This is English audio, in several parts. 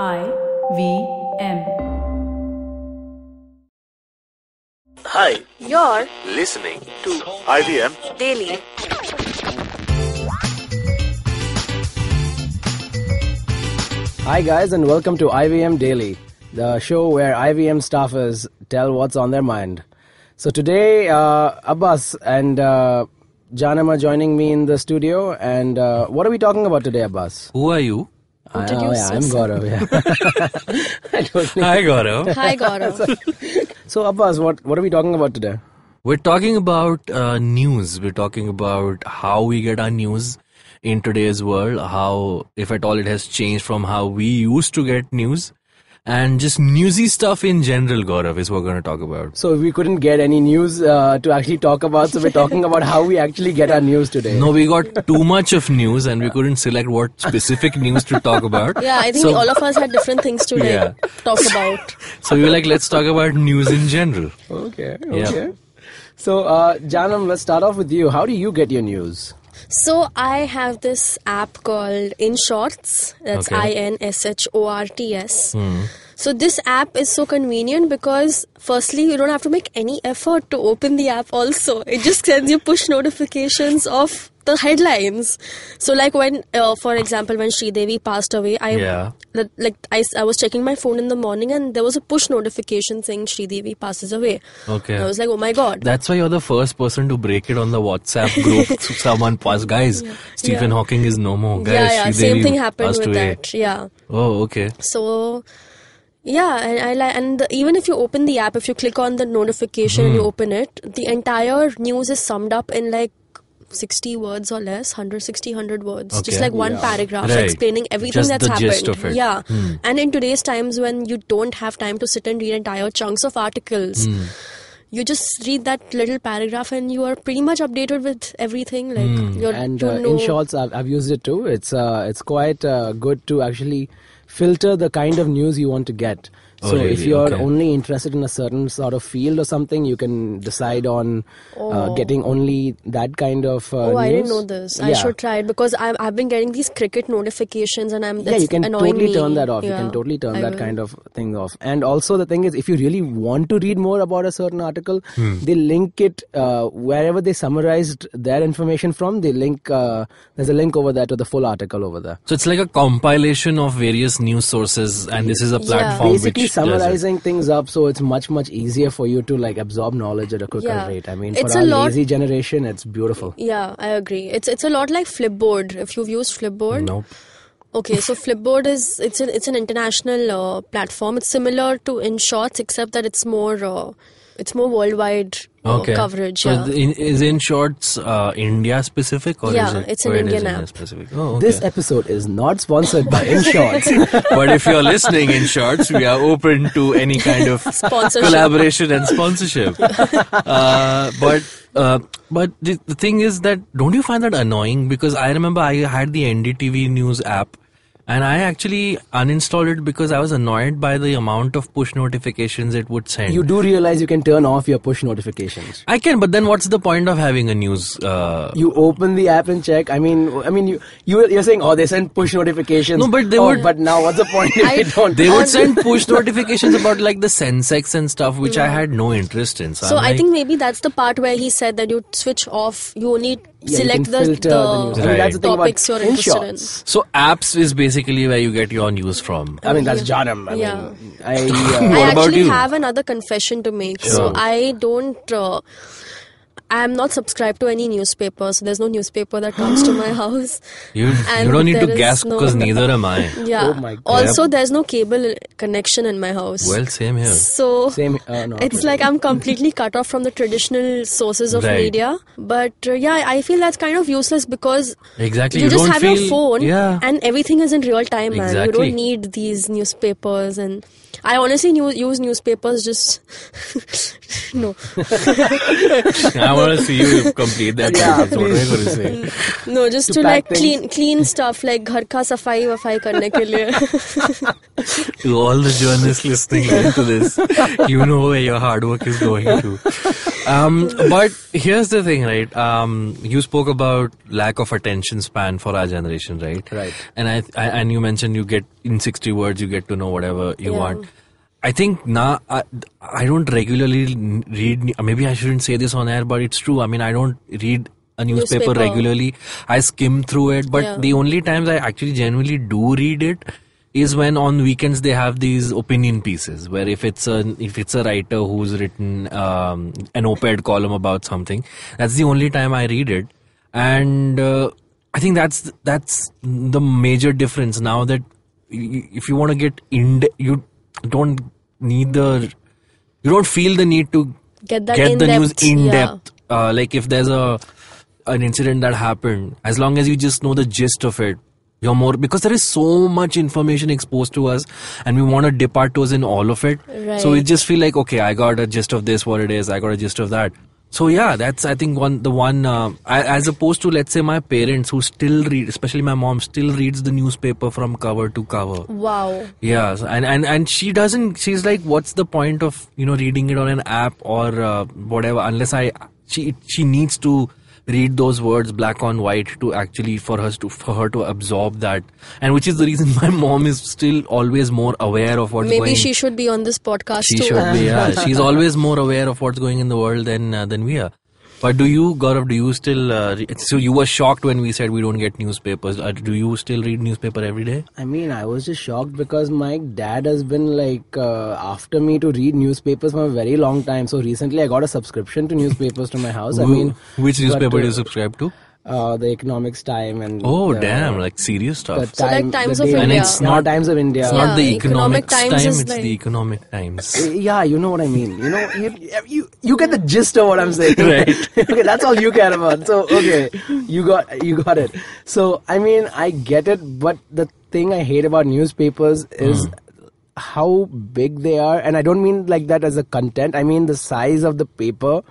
I V M. Hi, You're listening to IVM daily. Hi, guys, and welcome to IVM Daily, the show where IVM staffers tell what's on their mind. So today, uh, Abbas and uh, Jaanam are joining me in the studio, and uh, what are we talking about today, Abbas? Who are you? I, oh, yeah, I'm Gaurav. Yeah. I don't Hi, Gaurav. Hi, Gaurav. so, Abbas, what what are we talking about today? We're talking about uh, news. We're talking about how we get our news in today's world, how, if at all, it has changed from how we used to get news, and just newsy stuff in general, Gaurav, is what we're going to talk about. So we couldn't get any news uh, to actually talk about, so we're talking about how we actually get our news today. No, we got too much of news and we couldn't select what specific news to talk about. Yeah, I think So- all of us had different things to like Yeah. talk about. So we were like, let's talk about news in general. Okay, Yeah. okay. So, uh, Jaanam, let's start off with you. How do you get your news? So I have this app called InShorts. That's Okay. I N S H O R T S. Hmm. So this app is so convenient because firstly you don't have to make any effort to open the app also. It just sends you push notifications of the headlines. So like when uh, for example when Sridevi passed away I Yeah. like I, I was checking my phone in the morning and there was a push notification saying Sridevi passes away. Okay. I was like oh my god. That's why you're the first person to break it on the WhatsApp group. Someone passed, guys. Stephen Yeah. Hawking is no more. Guys, yeah, yeah, same thing happened with away. that. Yeah. Oh, okay. So, yeah, and I like, and the, even if you open the app, if you click on the notification and you open it, the entire news is summed up in like 60 words or less 160 100 words just like one Yeah. paragraph Right. explaining everything Just that's the happened gist of it. yeah Hmm. and in today's times when you don't have time to sit and read entire chunks of articles Hmm. you just read that little paragraph and you are pretty much updated with everything like Hmm. you're and to uh, know in shorts I've, I've used it too it's uh, it's quite uh, good to actually filter the kind of news you want to get Oh, so if you're Okay. only interested in a certain sort of field or something you can decide on uh, Oh. getting only that kind of uh, Oh, I didn't news. know this. I should try it because I've, I've been getting these cricket notifications and I'm yeah, you can totally me. turn that off. You can totally turn I that will. kind of thing off. And also, the thing is, if you really want to read more about a certain article, Hmm. they link it uh, wherever they summarized their information from. They link. Uh, there's a link over there to the full article over there. So it's like a compilation of various news sources, and this is a platform Basically, which it. summarizing things up, so it's much much easier for you to like absorb knowledge at a quicker Yeah. rate. I mean, It's for a our lot- lazy generation, it's beautiful. Yeah, I agree. It's it's a lot like Flipboard. If you've used Flipboard, Nope. okay. So Flipboard is it's an it's an international uh, platform. It's similar to InShorts except that it's more uh, it's more worldwide Okay. coverage. So yeah. the- in, is in shorts uh, India specific or Yeah, is it? it's an or it is Indian India app. specific. Oh, okay. This episode is not sponsored by In Shorts, but if you're listening in shorts, we are open to any kind of collaboration and sponsorship. uh, but uh, but the, the thing is that don't you find that annoying? Because I remember I had the NDTV news app. And I actually uninstalled it because I was annoyed by the amount of push notifications it would send. you do realize you can turn off your push notifications. I can, but then what's the point of having a news? Uh, you open the app and check. I mean, I mean, you you you're saying, oh, they send push notifications. No, but they oh, would- But now, what's the point if I- they don't? they would send push notifications about like the Sensex and stuff, which I had no interest in. So, So I'm I like, think maybe that's the part where he said that you switch off. You only Yeah, select can the, filter the, news. I mean, that's the thing topics about you're interested in. So apps is basically where you get your news from. I mean, that's Jaanam. I Yeah. mean, I. Uh, What I about actually you? have another confession to make. So I don't. Uh, I'm not subscribed to any newspaper, so there's no newspaper that comes to my house. You, And you don't need to there is guess no- because neither am I. Yeah. Oh my God. Also, there's no cable connection in my house. Well, same here. so Same. Uh, no, it's like I'm completely cut off from the traditional sources of Right. media. But uh, yeah, I feel that's kind of useless because Exactly. you, You just have feel- your phone yeah. and everything is in real time, man. Exactly. You don't need these newspapers and. I honestly new, use newspapers just no I want to see you complete that. Yeah, sentence. what are you going to say? no just To to, like pack clean clean stuff like घर का सफाई वफाई करने के लिए To all the journalists listening to this, you know where your hard work is going to. Um, but here's the thing, right? Um, you spoke about lack of attention span for our generation, right? Right. And I, I and you mentioned you get in 60 words you get to know whatever you Yeah. want. I think now I, I don't regularly read. Maybe I shouldn't say this on air, but it's true. I mean, I don't read a newspaper, Newspaper. regularly. I skim through it, but Yeah. the only times I actually genuinely do read it is when on weekends they have these opinion pieces where if it's a if it's a writer who's written um, an op-ed column about something that's the only time i read it and uh, i think that's that's the major difference now that if you want to get in you don't need the you don't feel the need to Get that get the news in-depth, yeah. depth uh, like if there's a an incident that happened as long as you just know the gist of it you're more because there is so much information exposed to us and we want to dip our toes in all of it. So we just feel like okay i got a gist of this what it is i got a gist of that so yeah that's i think one the one uh, I, as opposed to let's say my parents who still read especially my mom still reads the newspaper from cover to cover Wow. yeah, so- and, and and she doesn't. She's like, what's the point of you know reading it on an app or uh, whatever? Unless I she she needs to read those words black on white to actually for her to for her to absorb that, and which is the reason my mom is still always more aware of what's going on. Maybe going. she should be on this podcast too. She too. should be. Yeah, she's always more aware of what's going in the world than uh, than we are. But do you, Gaurav? Do you still? Uh, re- so you were shocked when we said we don't get newspapers. Uh, do you still read newspaper every day? I mean, I was just shocked because my dad has been like uh, after me to read newspapers for a very long time. So recently, I got a subscription to newspapers to my house. I mean, which but, newspaper do you uh, subscribe to? Uh, the Economics Time and Oh the- damn! Like serious the stuff. So like time, Times the of Daily- And India. it's Yeah, not- Times of India. It's Yeah, not the Economic economics Times time. It's like- the economic times. Yeah, you know what I mean. You know, you, you you get the gist of what I'm saying. Right. okay, that's all you care about. So okay, you got you got it. So I mean, I get it, but the thing I hate about newspapers is how big they are, and I don't mean like that as a content. I mean the size of the paper.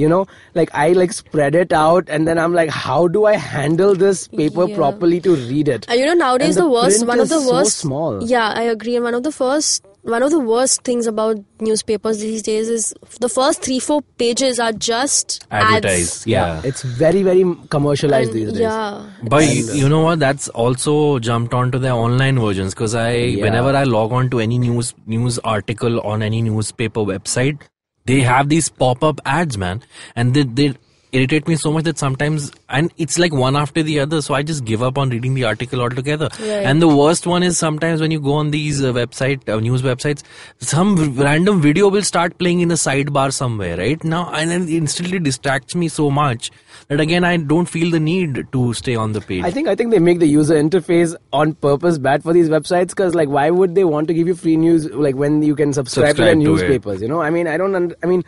You know, like I like spread it out, and then I'm like, how do I handle this paper Yeah. properly to read it? And you know, nowadays And the, worst, one of is the so worst. small. Yeah, I agree. And one of the first, one of the worst things about newspapers these days is the first three, four pages are just Advertised. ads. Yeah. It's very very commercialized And- these days. Yeah. But you, you know what? That's also jumped onto their online versions because I, Yeah. whenever I log on to any news news article on any newspaper website, they have these pop up ads, man, and they they irritate me so much that sometimes and it's like one after the other so i just give up on reading the article altogether Right. and the worst one is sometimes when you go on these uh, website uh, news websites some random video will start playing in the sidebar somewhere right now and then it instantly distracts me so much that again i don't feel the need to stay on the page I think I think they make the user interface on purpose bad for these websites because like why would they want to give you free news like when you can subscribe, to their Subscribe to it. newspapers? You know, I mean, I don't. Und- I mean,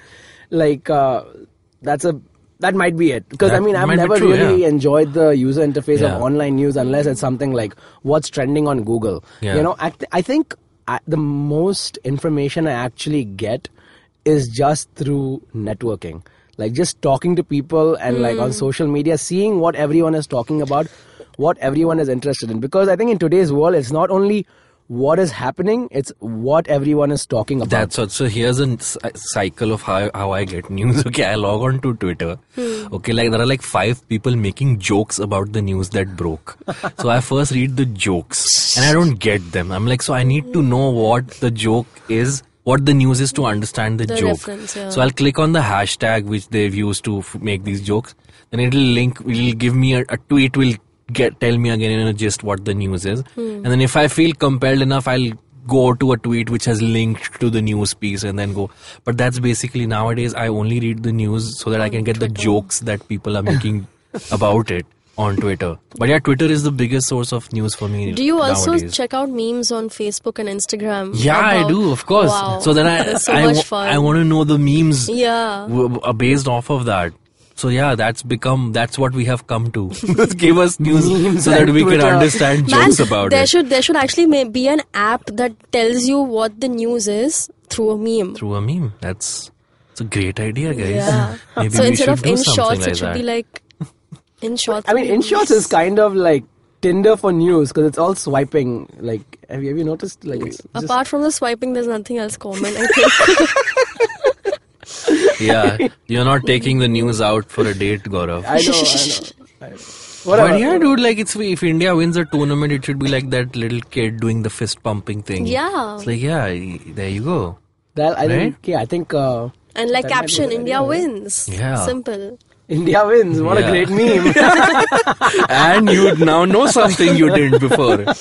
like uh, that's a that might be it because I mean I've never true, really yeah. enjoyed the user interface Yeah. of online news unless it's something like what's trending on Google. Yeah. You know, I, th- I think I, the most information I actually get is just through networking. Like just talking to people and like on hmm. social media, seeing what everyone is talking about, what everyone is interested in. Because I think in today's world, it's not only what is happening, it's what everyone is talking about. That's what. So here's a cycle of how, how I get news. Okay, I log on to Twitter. Hmm. Okay, like there are like five people making jokes about the news that broke. so I first read the jokes and I don't get them. I'm like, so I need to know what the joke is, what the news is to understand the, The joke. yeah. So I'll click on the hashtag which they've used to f- make these jokes. Then it'll link, it'll give me a, a tweet will get tell me again in a gist what the news is. Hmm. And then if I feel compelled enough, I'll go to a tweet which has linked to the news piece and then go. But that's basically nowadays I only read the news so that I can get the jokes that people are making about it on Twitter. But yeah, Twitter is the biggest source of news for me. Do you also check out memes on Facebook and Instagram? Yeah, I do, of course. Wow. So then I so I, much fun. I want to know the memes Yeah. based off of that. So yeah, that's become that's what we have come to. Give us news so that and we can understand Man, jokes about there it should there should actually may be an app that tells you what the news is through a meme. through a meme. That's it's a great idea, guys. Yeah. Maybe so we instead of in shorts, like it should that. be like in shorts. I mean, in shorts is kind of like Tinder for news because it's all swiping. Like, have you, have you noticed? Like, it's just, Apart from the swiping, there's nothing else common. I think. yeah, you're not taking the news out for a date, Gaurav. I know, I know. I know. Whatever. But yeah, dude, like it's if India wins a tournament, it should be like that little kid doing the fist pumping thing. Yeah. It's like yeah, there you go. That, I Right? think, yeah, I think uh, And like That might be caption, India idea, wins. Yeah. Simple. India wins. What a great meme. and you now know something you didn't before.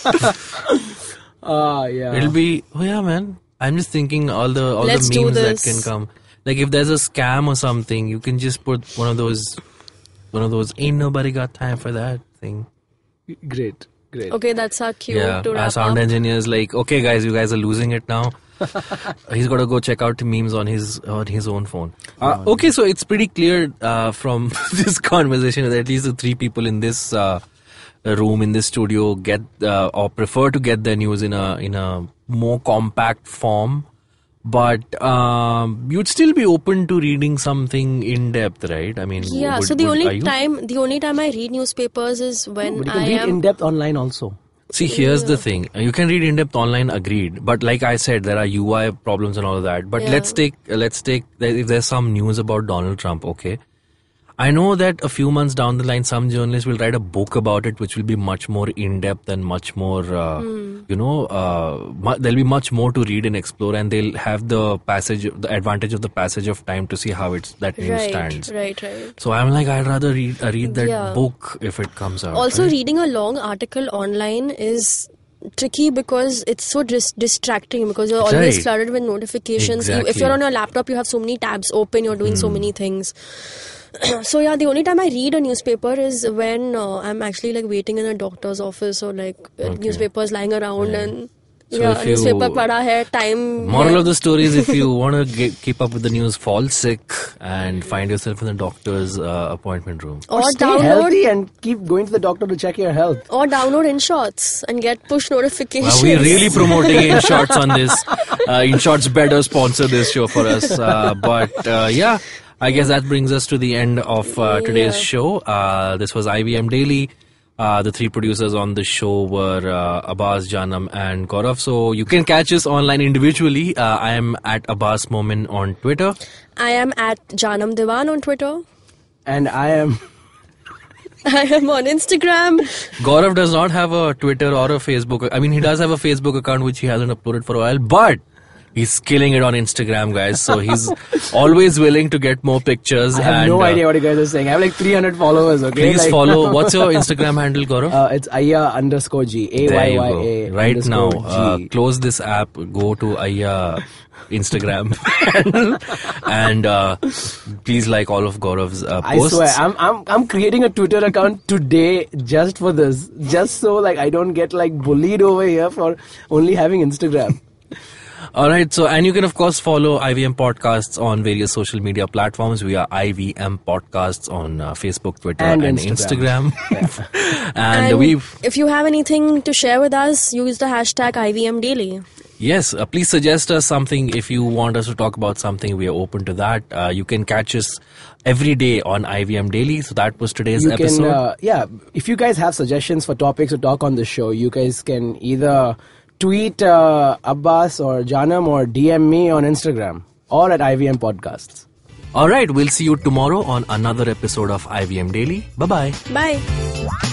Ah, yeah. It'll be oh yeah, man. I'm just thinking all the all Let's the do memes that can come. Like if there's a scam or something, you can just put one of those, one of those. Ain't nobody got time for that thing. Great, great. Okay, that's our cue yeah, to our sound up. engineer's like, okay, guys, you guys are losing it now. He's got to go check out memes on his on his own phone. Uh, okay, so it's pretty clear uh, from this conversation that at least the three people in this uh, room in this studio get uh, or prefer to get their news in a in a more compact form. But um, you'd still be open to reading something in depth, right? I mean, Yeah, would- so the would- only time the only time I read newspapers is when But you can I read am in depth online also. See, here's the thing. You can read in depth online, agreed. But like I said, there are UI problems and all of that. But Yeah. let's take, let's take, if there's some news about Donald Trump, okay? I know that a few months down the line, some journalists will write a book about it, which will be much more in depth and much more, uh, Hmm. you know, uh, mu- there'll be much more to read and explore, and they'll have the passage, the advantage of the passage of time to see how it's that news right, stands. right, right. So I'm like, I'd rather read, uh, read that Yeah. book if it comes out. Also, right? reading a long article online is tricky because it's so dis- distracting because you're always Right. flooded with notifications. You, if you're on your laptop, you have so many tabs open, you're doing so many things. so yeah, the only time I read a newspaper is when uh, I'm actually like waiting in a doctor's office or like uh, Okay. newspapers lying around and So yeah, if you- newspaper pada hai, time. Moral hai. of the story is if you want to keep up with the news, fall sick and find yourself in the doctor's uh, appointment room. or stay download healthy and keep going to the doctor to check your health. or download InShorts and get push notifications. Wow, we're really promoting InShorts on this. Uh, InShorts better sponsor this show for us. Uh, but uh, yeah, I guess that brings us to the end of uh, today's Yeah. show. Uh, this was IVM Daily. Uh, the three producers on the show were uh, Abbas, Jaanam, and Gaurav. So you can catch us online individually. Uh, I am at Abbas Momin on Twitter. I am at Jaanam Diwan on Twitter. And I am. I am on Instagram. Gaurav does not have a Twitter or a Facebook. I mean, he does have a Facebook account which he hasn't uploaded for a while, but he's killing it on Instagram, guys. So he's always willing to get more pictures. I have and, no uh, idea what you guys are saying. I have like 300 followers, okay? Please Like- follow. What's your Instagram handle, Gaurav? Uh, it's Aya underscore G. A Y Y. A. Right now, uh, close this app. Go to Aya Instagram and uh, please like all of Gaurav's uh, I swear, I'm, I'm I'm creating a Twitter account today just for this, just so like I don't get like bullied over here for only having Instagram. All right. So, and you can of course follow IVM podcasts on various social media platforms. We are IVM podcasts on uh, Facebook, Twitter, And and, Instagram. Instagram. and, we've if you have anything to share with us, use the hashtag IVM Daily. yes. Uh, please suggest us something if you want us to talk about something. We are open to that. Uh, you can catch us every day on IVM Daily. So that was today's you episode. can, uh, yeah. If you guys have suggestions for topics to talk on the show, you guys can either tweet uh, Abbas or Jaanam or DM me on Instagram or at IVM Podcasts. All right. We'll see you tomorrow on another episode of IVM Daily. Bye bye. Bye.